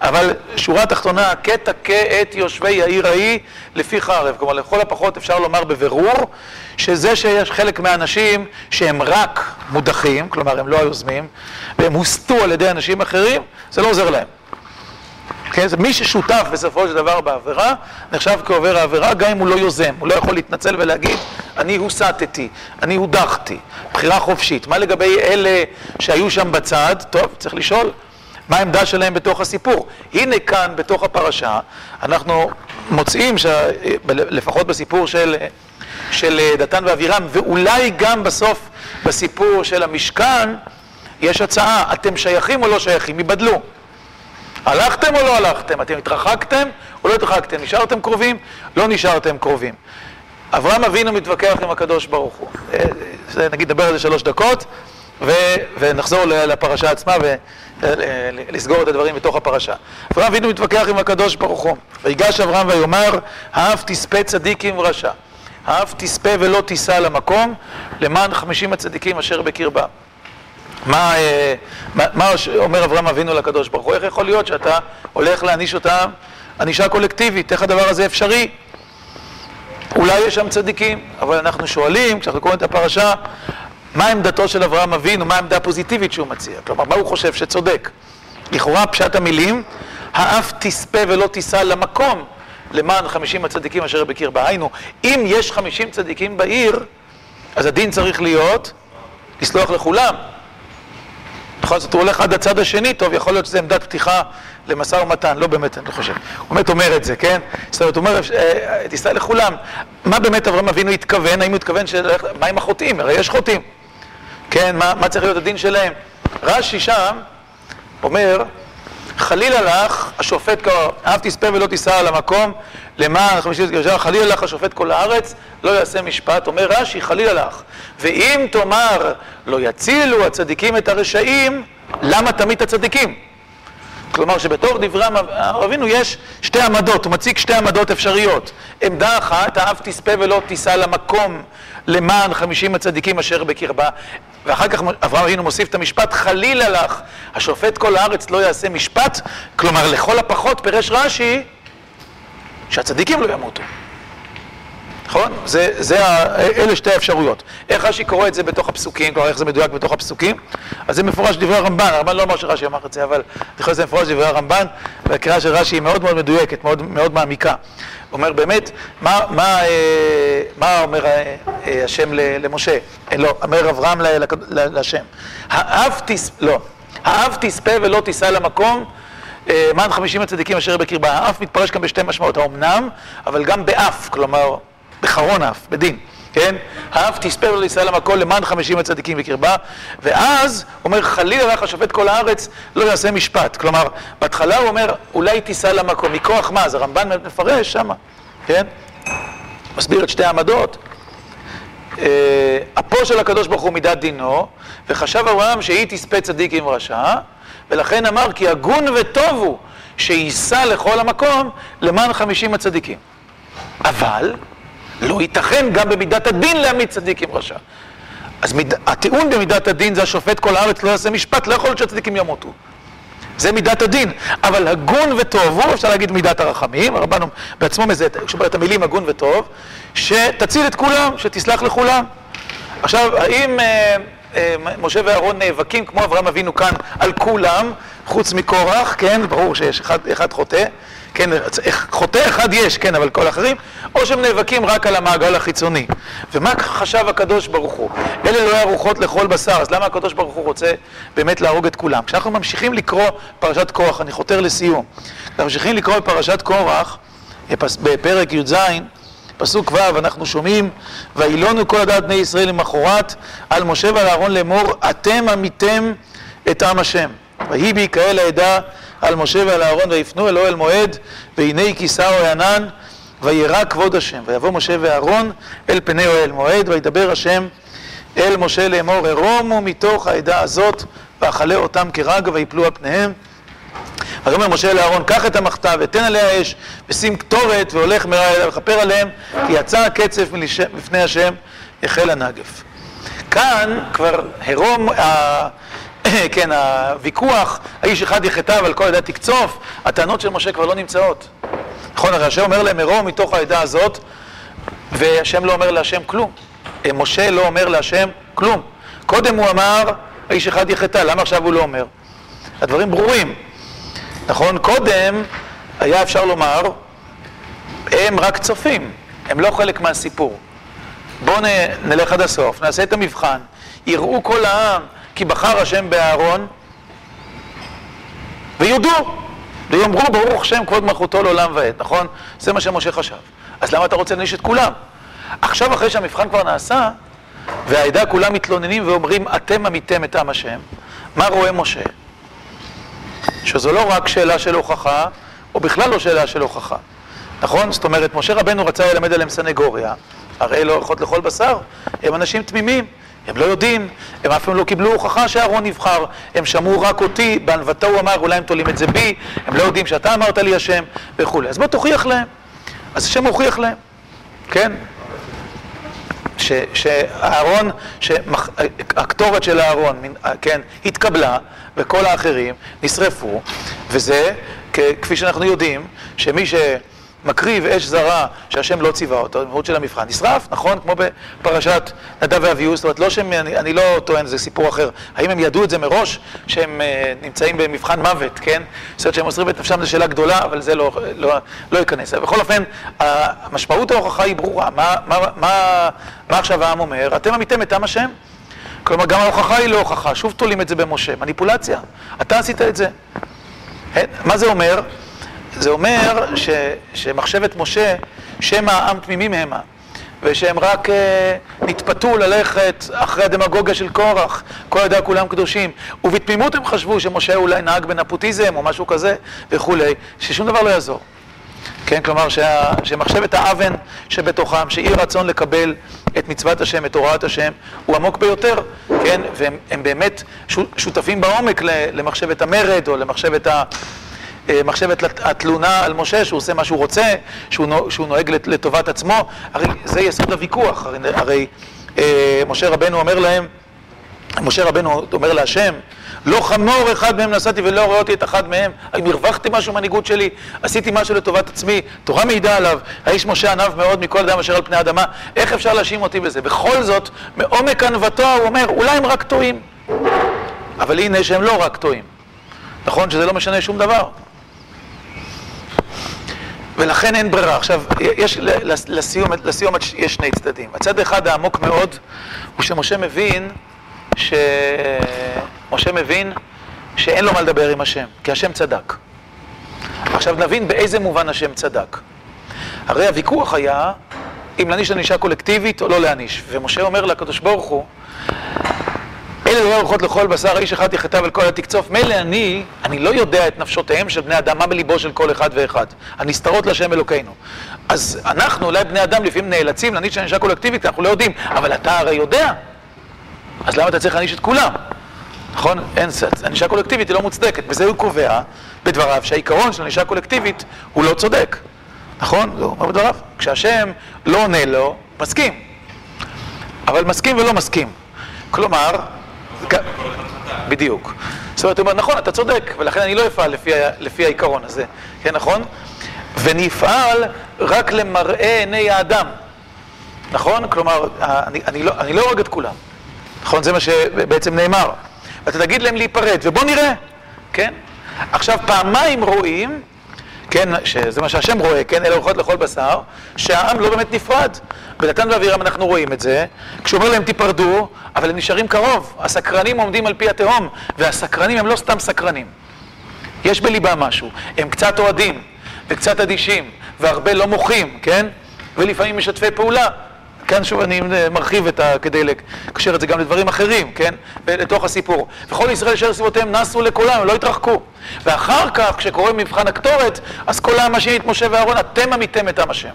אבל שורה תחתונה, כתכה את יושבי העיר ההיא לפי חרב. כלומר, לכל הפחות אפשר לומר בבירור שזה שיש חלק מהאנשים שהם רק מודחים, כלומר הם לא היוזמים, והם הוסתו על ידי אנשים אחרים, זה לא עוזר להם. כן? מי ששותף בסופו של דבר בעבירה, נחשב כעובר העבירה, גם אם הוא לא יוזם. הוא לא יכול להתנצל ולהגיד, אני הוסתתי, אני הודחתי, בחירה חופשית. מה לגבי אלה שהיו שם בצד? טוב, צריך לשאול. מה העמדה שלהם בתוך הסיפור. הנה כאן, בתוך הפרשה, אנחנו מוצאים, לפחות בסיפור של של דתן ואבירם, ואולי גם בסוף בסיפור של המשכן, יש הצעה, אתם שייכים או לא שייכים? יבדלו. הלכתם או לא הלכתם? אתם התרחקתם או לא התרחקתם? נשארתם קרובים? לא נשארתם קרובים. אברהם אבינו מתווכח עם הקדוש ברוך הוא. נגיד נדבר על זה שלוש דקות, ו, ונחזור לפרשה עצמה ולסגור את הדברים בתוך הפרשה. אברהם אבינו מתווכח עם הקדוש ברוך הוא. ויגש אברהם ויאמר, האף תספה צדיק עם רשע. האף תספה ולא תישא למקום, למען חמישים הצדיקים אשר בקרבה. מה, מה, מה אומר אברהם אבינו לקדוש ברוך הוא? איך יכול להיות שאתה הולך להעניש אותם ענישה קולקטיבית? איך הדבר הזה אפשרי? אולי יש שם צדיקים, אבל אנחנו שואלים, כשאנחנו קוראים את הפרשה, מה עמדתו של אברהם אבינו, מה העמדה הפוזיטיבית שהוא מציע? כלומר, מה הוא חושב שצודק? לכאורה, פשט המילים, האף תספה ולא תישא למקום למען חמישים הצדיקים אשר בקרבה. היינו, אם יש חמישים צדיקים בעיר, אז הדין צריך להיות לסלוח לכולם. בכל זאת הוא הולך עד הצד השני, טוב, יכול להיות שזו עמדת פתיחה למשא ומתן, לא באמת, אני לא חושב. הוא באמת אומר את זה, כן? זאת אומרת, הוא אומר, תיסע לכולם. מה באמת אברהם אבינו התכוון? האם הוא התכוון של... מה עם החוטאים? הרי יש חוטאים. כן, מה, מה צריך להיות הדין שלהם? רש"י שם אומר, חלילה לך השופט, אף תספה ולא תישא על המקום, למען חמישית גרשה, חלילה לך השופט כל הארץ, לא יעשה משפט, אומר רש"י, חלילה לך. ואם תאמר, לא יצילו הצדיקים את הרשעים, למה תמיד הצדיקים? כלומר שבתוך דברי אבינו יש שתי עמדות, הוא מציג שתי עמדות אפשריות. עמדה אחת, האף תספה ולא תישא למקום למען חמישים הצדיקים אשר בקרבה. ואחר כך אברהם אבינו מוסיף את המשפט, חלילה לך, השופט כל הארץ לא יעשה משפט, כלומר לכל הפחות פירש רש"י שהצדיקים לא ימותו. נכון? זה, זה, אלה שתי האפשרויות. איך רש"י קורא את זה בתוך הפסוקים, כלומר איך זה מדויק בתוך הפסוקים? אז זה מפורש דברי הרמב"ן, הרמב"ן לא אמר שרש"י אמר את זה, אבל אני חושב שזה מפורש דברי הרמב"ן, והקריאה של רש"י היא מאוד מאוד מדויקת, מאוד, מאוד מעמיקה. הוא אומר באמת, מה, מה, אה, מה אומר אה, אה, השם למשה? לא, אומר אברהם להשם. האב תס... לא. האב תספה ולא תישא למקום מען חמישים הצדיקים אשר בקרבה. האף מתפרש כאן בשתי משמעות, האומנם, אבל גם באף, כלומר... בחרון אף, בדין, כן? האף תספר לו לישראל המקום למען חמישים הצדיקים בקרבה ואז, אומר, חלילה לך השופט כל הארץ לא יעשה משפט כלומר, בהתחלה הוא אומר, אולי תישא למקום, מכוח מה? אז הרמב"ן מפרש שמה, כן? מסביר את שתי העמדות אפו של הקדוש ברוך הוא מידת דינו וחשב אברהם שהיא תספה צדיק עם רשע ולכן אמר כי הגון וטוב הוא שיישא לכל המקום למען חמישים הצדיקים אבל לא ייתכן גם במידת הדין להעמיד צדיק עם רשע. אז מיד, הטיעון במידת הדין זה השופט כל הארץ לא יעשה משפט, לא יכול להיות שהצדיקים ימותו. זה מידת הדין, אבל הגון וטוב, הוא אפשר להגיד מידת הרחמים, הרמב"ן בעצמו מזה, כשאומר את המילים הגון וטוב, שתציל את כולם, שתסלח לכולם. עכשיו, האם אה, משה ואהרון נאבקים כמו אברהם אבינו כאן על כולם, חוץ מקורח, כן, ברור שיש אחד, אחד חוטא, כן, חוטא אחד יש, כן, אבל כל האחרים, או שהם נאבקים רק על המעגל החיצוני. ומה חשב הקדוש ברוך הוא? אלה לא ערוכות לכל בשר, אז למה הקדוש ברוך הוא רוצה באמת להרוג את כולם? כשאנחנו ממשיכים לקרוא פרשת קורח, אני חותר לסיום, אנחנו ממשיכים לקרוא בפרשת קורח, בפרק י"ז, פסוק ו', אנחנו שומעים, וילונו כל הדעת בני ישראל למחרת, על משה ועל אהרון לאמור, אתם עמיתם את עם השם. ויהי בי כאל העדה על משה ועל אהרון ויפנו אל אוהל מועד והנה כיסהו הענן וירא כבוד השם ויבוא משה ואהרון אל פני אוהל מועד וידבר השם אל משה לאמור הרומו מתוך העדה הזאת ואכלה אותם כרגע ויפלו על פניהם ויאמר משה לאהרון קח את המחטה ותן עליה אש ושים קטורת והולך מרע אליה וכפר עליהם כי יצא הקצף מלפני השם החל הנגף כאן כבר הרום כן, הוויכוח, האיש אחד יחטא ועל כל עדה תקצוף, הטענות של משה כבר לא נמצאות. נכון, הרי השם אומר להם, מרום מתוך העדה הזאת, והשם לא אומר להשם כלום. אה, משה לא אומר להשם כלום. קודם הוא אמר, האיש אחד יחטא, למה עכשיו הוא לא אומר? הדברים ברורים. נכון, קודם היה אפשר לומר, הם רק צופים, הם לא חלק מהסיפור. בואו נלך עד הסוף, נעשה את המבחן, יראו כל העם כי בחר השם באהרון, ויודו, ויאמרו ברוך שם כבוד מלכותו לעולם ועד, נכון? זה מה שמשה חשב. אז למה אתה רוצה להעניש את כולם? עכשיו, אחרי שהמבחן כבר נעשה, והעדה כולם מתלוננים ואומרים, אתם עמיתם את עם השם, מה רואה משה? שזו לא רק שאלה של הוכחה, או בכלל לא שאלה של הוכחה. נכון? זאת אומרת, משה רבנו רצה ללמד עליהם סנגוריה, הרי לא הולכות לכל בשר, הם אנשים תמימים, הם לא יודעים, הם אף פעם לא קיבלו הוכחה שאהרון נבחר, הם שמעו רק אותי, בענוותו הוא אמר, אולי הם תולים את זה בי, הם לא יודעים שאתה אמרת לי השם, וכולי. אז בוא תוכיח להם. אז השם הוכיח להם, כן? שאהרון, שהקטורת של אהרון, כן, התקבלה, וכל האחרים נשרפו, וזה, כפי שאנחנו יודעים, שמי ש... מקריב אש זרה שהשם לא ציווה אותו, במהות של המבחן, נשרף, נכון? כמו בפרשת נדב ואביהו, זאת אומרת, לא שהם, אני, אני לא טוען, זה סיפור אחר. האם הם ידעו את זה מראש, שהם uh, נמצאים במבחן מוות, כן? זאת אומרת שהם מוסרים את נפשם זו שאלה גדולה, אבל זה לא, לא, לא ייכנס. בכל אופן, המשמעות ההוכחה היא ברורה. מה, מה, מה, מה עכשיו העם אומר? אתם עמיתם את עם השם? כלומר, גם ההוכחה היא לא הוכחה, שוב תולים את זה במשה, מניפולציה. אתה עשית את זה. מה זה אומר? זה אומר ש, שמחשבת משה, שמא העם תמימים המה, ושהם רק אה, נתפתו ללכת אחרי הדמגוגיה של קורח, כל ידע כולם קדושים, ובתמימות הם חשבו שמשה אולי נהג בנפוטיזם או משהו כזה וכולי, ששום דבר לא יעזור. כן, כלומר שה, שמחשבת האוון שבתוכם, שאי רצון לקבל את מצוות השם, את הוראת השם, הוא עמוק ביותר, כן, והם באמת שותפים בעומק למחשבת המרד או למחשבת ה... אה, מחשבת התלונה על משה, שהוא עושה מה שהוא רוצה, שהוא נוהג לטובת עצמו, הרי זה יסוד הוויכוח, הרי, אה, משה רבנו אומר להם, משה רבנו אומר להשם, לא חמור אחד מהם נסעתי ולא ראיתי את אחד מהם, האם הרווחתי משהו מהניגוד שלי, עשיתי משהו לטובת עצמי, תורה מעידה עליו, האיש משה ענב מאוד מכל אדם אשר על פני האדמה, איך אפשר להאשים אותי בזה? בכל זאת, מעומק ענוותו הוא אומר, אולי הם רק טועים, אבל הנה שהם לא רק טועים, נכון שזה לא משנה שום דבר. ולכן אין ברירה. עכשיו, יש, לסיום, לסיום יש שני צדדים. הצד אחד העמוק מאוד הוא שמשה מבין ש... משה מבין שאין לו מה לדבר עם השם, כי השם צדק. עכשיו נבין באיזה מובן השם צדק. הרי הוויכוח היה אם להעניש ענישה קולקטיבית או לא להעניש. ומשה אומר לקדוש ברוך הוא, אלה לא ארוחות לכל בשר, האיש אחד יחטא על כל התקצוף. מילא אני, אני לא יודע את נפשותיהם של בני אדם, מה בליבו של כל אחד ואחד. הנסתרות להשם אלוקינו. אז אנחנו, אולי בני אדם, לפעמים נאלצים להעניש ענישה קולקטיבית, אנחנו לא יודעים, אבל אתה הרי יודע. אז למה אתה צריך להעניש את כולם? נכון? אין, ענישה קולקטיבית היא לא מוצדקת. בזה הוא קובע, בדבריו, שהעיקרון של ענישה קולקטיבית הוא לא צודק. נכון? זה אומר בדבריו. כשהשם לא עונה לו, מסכים. אבל מסכים ולא מסכים. כלומר, בדיוק. זאת אומרת, הוא אומר, נכון, אתה צודק, ולכן אני לא אפעל לפי, לפי העיקרון הזה, כן, נכון? ונפעל רק למראה עיני האדם, נכון? כלומר, אני, אני, לא, אני לא הורג את כולם, נכון? זה מה שבעצם נאמר. ואתה תגיד להם להיפרד, ובוא נראה, כן? עכשיו, פעמיים רואים כן, שזה מה שהשם רואה, כן, אלה אורחות לכל בשר, שהעם לא באמת נפרד. בדתן ואבירם אנחנו רואים את זה, כשהוא אומר להם תיפרדו, אבל הם נשארים קרוב. הסקרנים עומדים על פי התהום, והסקרנים הם לא סתם סקרנים. יש בליבם משהו. הם קצת אוהדים, וקצת אדישים, והרבה לא מוחים, כן? ולפעמים משתפי פעולה. כאן שוב אני מרחיב את ה... כדי לקשר את זה גם לדברים אחרים, כן? לתוך הסיפור. וכל ישראל אשר סביבותיהם נסו לכולם, הם לא התרחקו. ואחר כך, כשקורה מבחן הקטורת, אז העם מאשים את משה ואהרון, אתם עמיתם את עם השם.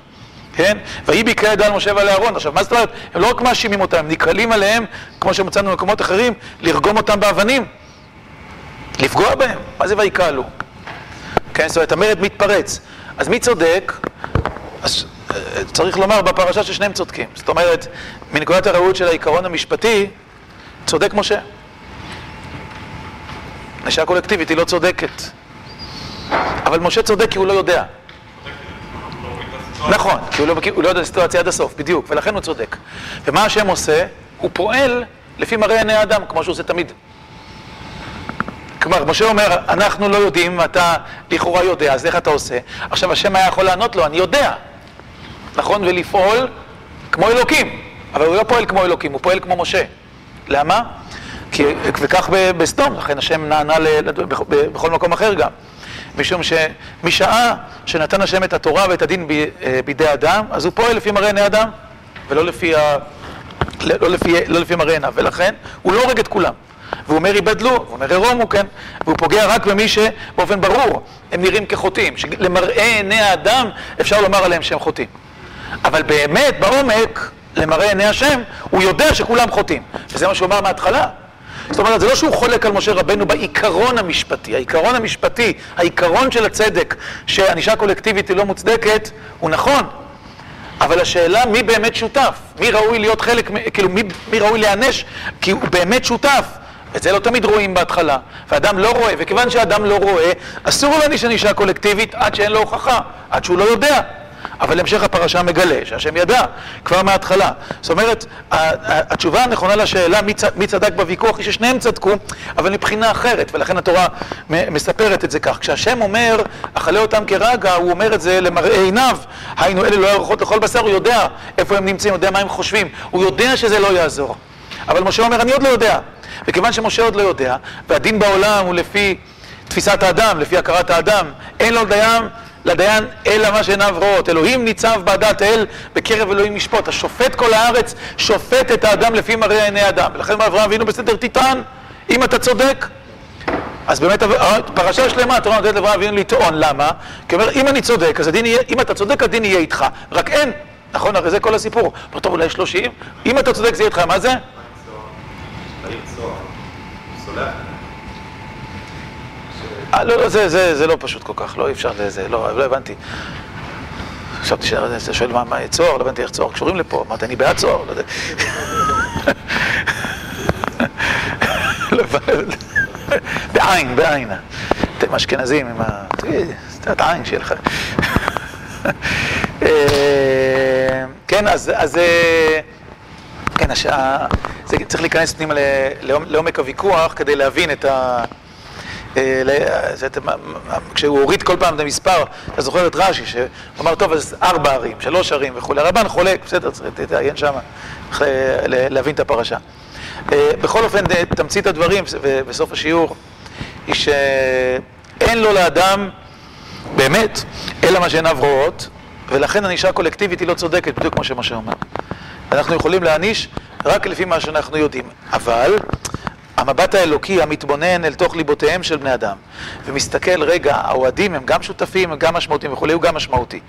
כן? ויהי בקרה ידע על משה ועל אהרון. עכשיו, מה זאת אומרת? הם לא רק מאשימים אותם, הם נקרלים עליהם, כמו שמצאנו במקומות אחרים, לרגום אותם באבנים. לפגוע בהם. מה זה ויקהלו? כן, זאת אומרת, המרד מתפרץ. אז מי צודק? אז צריך לומר בפרשה ששניהם צודקים. זאת אומרת, מנקודת הראות של העיקרון המשפטי, צודק משה. נשה קולקטיבית היא לא צודקת. אבל משה צודק כי הוא לא יודע. נכון, כי הוא לא, הוא לא יודע את הסיטואציה עד הסוף, בדיוק, ולכן הוא צודק. ומה השם עושה? הוא פועל לפי מראה עיני האדם, כמו שהוא עושה תמיד. כלומר, משה אומר, אנחנו לא יודעים, אתה לכאורה יודע, אז איך אתה עושה? עכשיו, השם היה יכול לענות לו, אני יודע. נכון? ולפעול כמו אלוקים. אבל הוא לא פועל כמו אלוקים, הוא פועל כמו משה. למה? כי, וכך בסדום, לכן השם נענה בכל מקום אחר גם. משום שמשעה שנתן השם את התורה ואת הדין ב, אה, בידי אדם, אז הוא פועל לפי מראה עיני אדם. ולא לפי ה... לא לפי, לא לפי מראה עיניו, ולכן הוא לא הורג את כולם. והוא אומר ייבדלו, הוא אומר עירומו, כן? והוא פוגע רק במי שבאופן ברור הם נראים כחוטאים, שלמראה עיני האדם אפשר לומר עליהם שהם חוטאים. אבל באמת, בעומק, למראה עיני השם, הוא יודע שכולם חוטאים. וזה מה שהוא אמר מההתחלה. זאת אומרת, זה לא שהוא חולק על משה רבנו בעיקרון המשפטי. העיקרון המשפטי, העיקרון של הצדק, שענישה קולקטיבית היא לא מוצדקת, הוא נכון. אבל השאלה מי באמת שותף, מי ראוי להיות חלק, כאילו מי, מי ראוי להיענש, כי הוא באמת שותף. את זה לא תמיד רואים בהתחלה, ואדם לא רואה, וכיוון שאדם לא רואה, אסור לו להעניש ענישה קולקטיבית עד שאין לו הוכחה, עד שהוא לא יודע. אבל המשך הפרשה מגלה שהשם ידע כבר מההתחלה. זאת אומרת, התשובה הנכונה לשאלה מי צדק בוויכוח היא ששניהם צדקו, אבל מבחינה אחרת, ולכן התורה מספרת את זה כך. כשהשם אומר, אכלה אותם כרגע, הוא אומר את זה למראה עיניו, היינו אלה לא ירחות לכל בשר, הוא יודע איפה הם נמצאים, הוא יודע מה הם חושבים, הוא יודע שזה לא יעזור. אבל משה אומר, אני עוד לא יודע. וכיוון שמשה עוד לא יודע, והדין בעולם הוא לפי תפיסת האדם, לפי הכרת האדם, אין לו דיין לדיין אלא מה שעיניו רואות. אלוהים ניצב בעדת אל בקרב אלוהים משפוט. השופט כל הארץ שופט את האדם לפי מראה עיני אדם. ולכן אברהם אבינו בסדר תטען, אם אתה צודק. אז באמת פרשה שלמה התורה נותנת לאברהם אבינו לטעון, למה? כי אומר, אם אני צודק, אז הדין יהיה, אם אתה צודק הדין יהיה איתך, רק אין, נכון? הרי זה כל הסיפור. טוב, אולי שלושים? אם אתה צודק זה יהיה איתך, מה זה? אה, לא, לא, זה, זה, זה לא פשוט כל כך, לא, אי אפשר, זה, לא, לא הבנתי. חשבתי שאתה שואל מה, מה צוהר, לא הבנתי איך צוהר קשורים לפה, אמרתי, אני בעד צוהר, לא יודע. בעין, בעין. אתם אשכנזים עם ה... קצת עין שיהיה לך. אה, כן, אז... אה, כן, השעה... צריך להיכנס פנימה לעומק הוויכוח כדי להבין את ה... אה, כשהוא הוריד כל פעם את המספר, אתה זוכר את רש"י, שהוא אמר, טוב, אז ארבע ערים, שלוש ערים וכולי, הרבן חולק, בסדר, צריך להתעיין שם, להבין את הפרשה. אה, בכל אופן, תמצית הדברים בסוף השיעור, היא שאין לו לאדם באמת, אלא מה שעיניו רואות, ולכן ענישה קולקטיבית היא לא צודקת, בדיוק כמו שמשה אומר. אנחנו יכולים להעניש רק לפי מה שאנחנו יודעים, אבל המבט האלוקי המתבונן אל תוך ליבותיהם של בני אדם ומסתכל, רגע, האוהדים הם גם שותפים, הם גם משמעותיים וכולי, הוא גם משמעותי.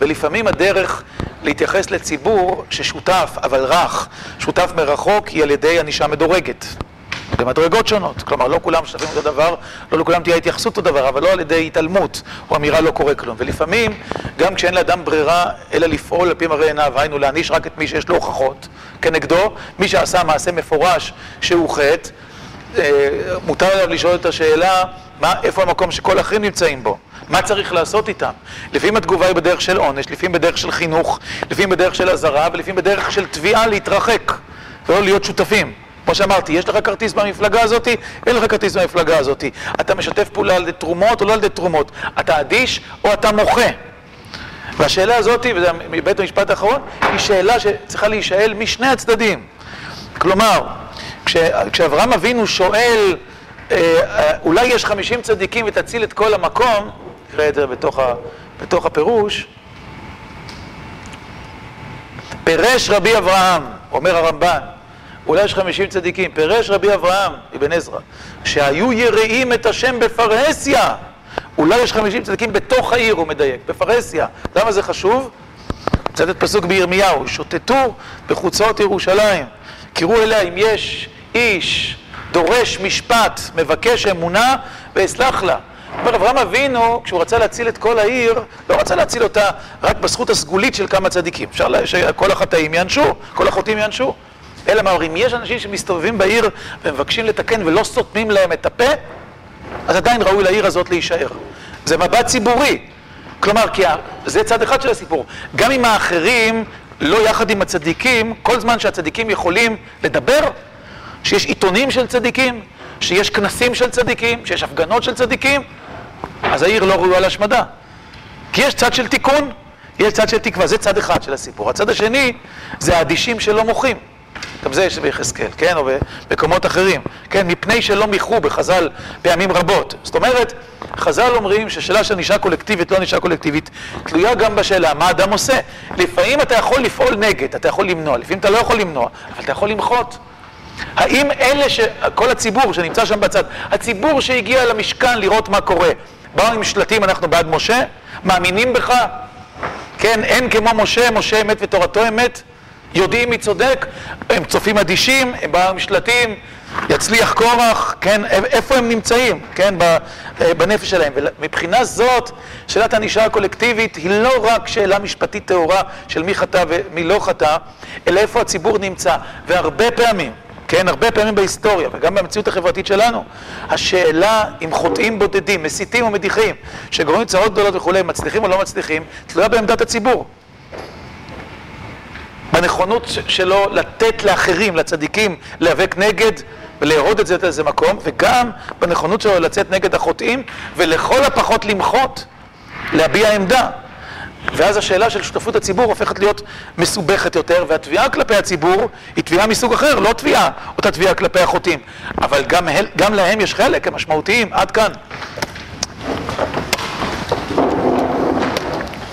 ולפעמים הדרך להתייחס לציבור ששותף, אבל רך, שותף מרחוק, היא על ידי ענישה מדורגת. במדרגות שונות, כלומר לא כולם שותפים אותו דבר, לא לכולם תהיה התייחסות אותו דבר, אבל לא על ידי התעלמות או אמירה לא קורה כלום. ולפעמים, גם כשאין לאדם ברירה אלא לפעול על פי מראה עיניו, היינו להעניש רק את מי שיש לו הוכחות כנגדו, מי שעשה מעשה מפורש שהוא חטא, מותר עליו לשאול את השאלה, מה, איפה המקום שכל האחרים נמצאים בו? מה צריך לעשות איתם? לפעמים התגובה היא בדרך של עונש, לפעמים בדרך של חינוך, לפעמים בדרך של אזהרה, ולפעמים בדרך של תביעה להתרחק, ולא להיות שותפים. כמו שאמרתי, יש לך כרטיס במפלגה הזאת, אין לך כרטיס במפלגה הזאת. אתה משתף פעולה על ידי תרומות או לא על ידי תרומות. אתה אדיש או אתה מוחה. והשאלה הזאת, וזה מבית המשפט האחרון, היא שאלה שצריכה להישאל משני הצדדים. כלומר, כשאברהם אבינו שואל, אה, אה, אולי יש חמישים צדיקים ותציל את כל המקום, נקרא את זה בתוך, הפירוש, פירש רבי אברהם, אומר הרמב"ן, אולי יש חמישים צדיקים, פירש רבי אברהם, אבן עזרא, שהיו יראים את השם בפרהסיה. אולי יש חמישים צדיקים בתוך העיר, הוא מדייק, בפרהסיה. למה זה חשוב? צטט פסוק בירמיהו, שוטטו בחוצות ירושלים. קראו אליה אם יש איש דורש משפט, מבקש אמונה, ואסלח לה. אומר אברהם אבינו, כשהוא רצה להציל את כל העיר, לא רצה להציל אותה רק בזכות הסגולית של כמה צדיקים. אפשר שכל החטאים יענשו, כל החוטאים יענשו. אלא מה אומרים, יש אנשים שמסתובבים בעיר ומבקשים לתקן ולא סותמים להם את הפה, אז עדיין ראוי לעיר הזאת להישאר. זה מבט ציבורי. כלומר, כי זה צד אחד של הסיפור. גם אם האחרים לא יחד עם הצדיקים, כל זמן שהצדיקים יכולים לדבר, שיש עיתונים של צדיקים, שיש כנסים של צדיקים, שיש הפגנות של צדיקים, אז העיר לא ראויה להשמדה. כי יש צד של תיקון, יש צד של תקווה, זה צד אחד של הסיפור. הצד השני זה האדישים שלא מוחים. גם זה יש ביחזקאל, כן, או במקומות אחרים, כן, מפני שלא מיחו בחז"ל פעמים רבות. זאת אומרת, חז"ל אומרים ששאלה של ענישה קולקטיבית, לא ענישה קולקטיבית, תלויה גם בשאלה מה אדם עושה. לפעמים אתה יכול לפעול נגד, אתה יכול למנוע, לפעמים אתה לא יכול למנוע, אבל אתה יכול למחות. האם אלה, ש... כל הציבור שנמצא שם בצד, הציבור שהגיע למשכן לראות מה קורה, באו עם שלטים אנחנו בעד משה? מאמינים בך? כן, אין כמו משה, משה אמת ותורתו אמת? יודעים מי צודק, הם צופים אדישים, הם באו עם שלטים, יצליח קורח, כן, איפה הם נמצאים, כן, בנפש שלהם. ומבחינה זאת, שאלת הענישה הקולקטיבית היא לא רק שאלה משפטית טהורה של מי חטא ומי לא חטא, אלא איפה הציבור נמצא. והרבה פעמים, כן, הרבה פעמים בהיסטוריה, וגם במציאות החברתית שלנו, השאלה אם חוטאים בודדים, מסיתים או מדיחים, שגורמים צרות גדולות וכולי, מצליחים או לא מצליחים, תלויה בעמדת הציבור. בנכונות שלו לתת לאחרים, לצדיקים, להיאבק נגד ולהרוד את זה לאיזה מקום, וגם בנכונות שלו לצאת נגד החוטאים, ולכל הפחות למחות, להביע עמדה. ואז השאלה של שותפות הציבור הופכת להיות מסובכת יותר, והתביעה כלפי הציבור היא תביעה מסוג אחר, לא תביעה, אותה תביעה כלפי החוטאים. אבל גם, גם להם יש חלק, הם משמעותיים, עד כאן.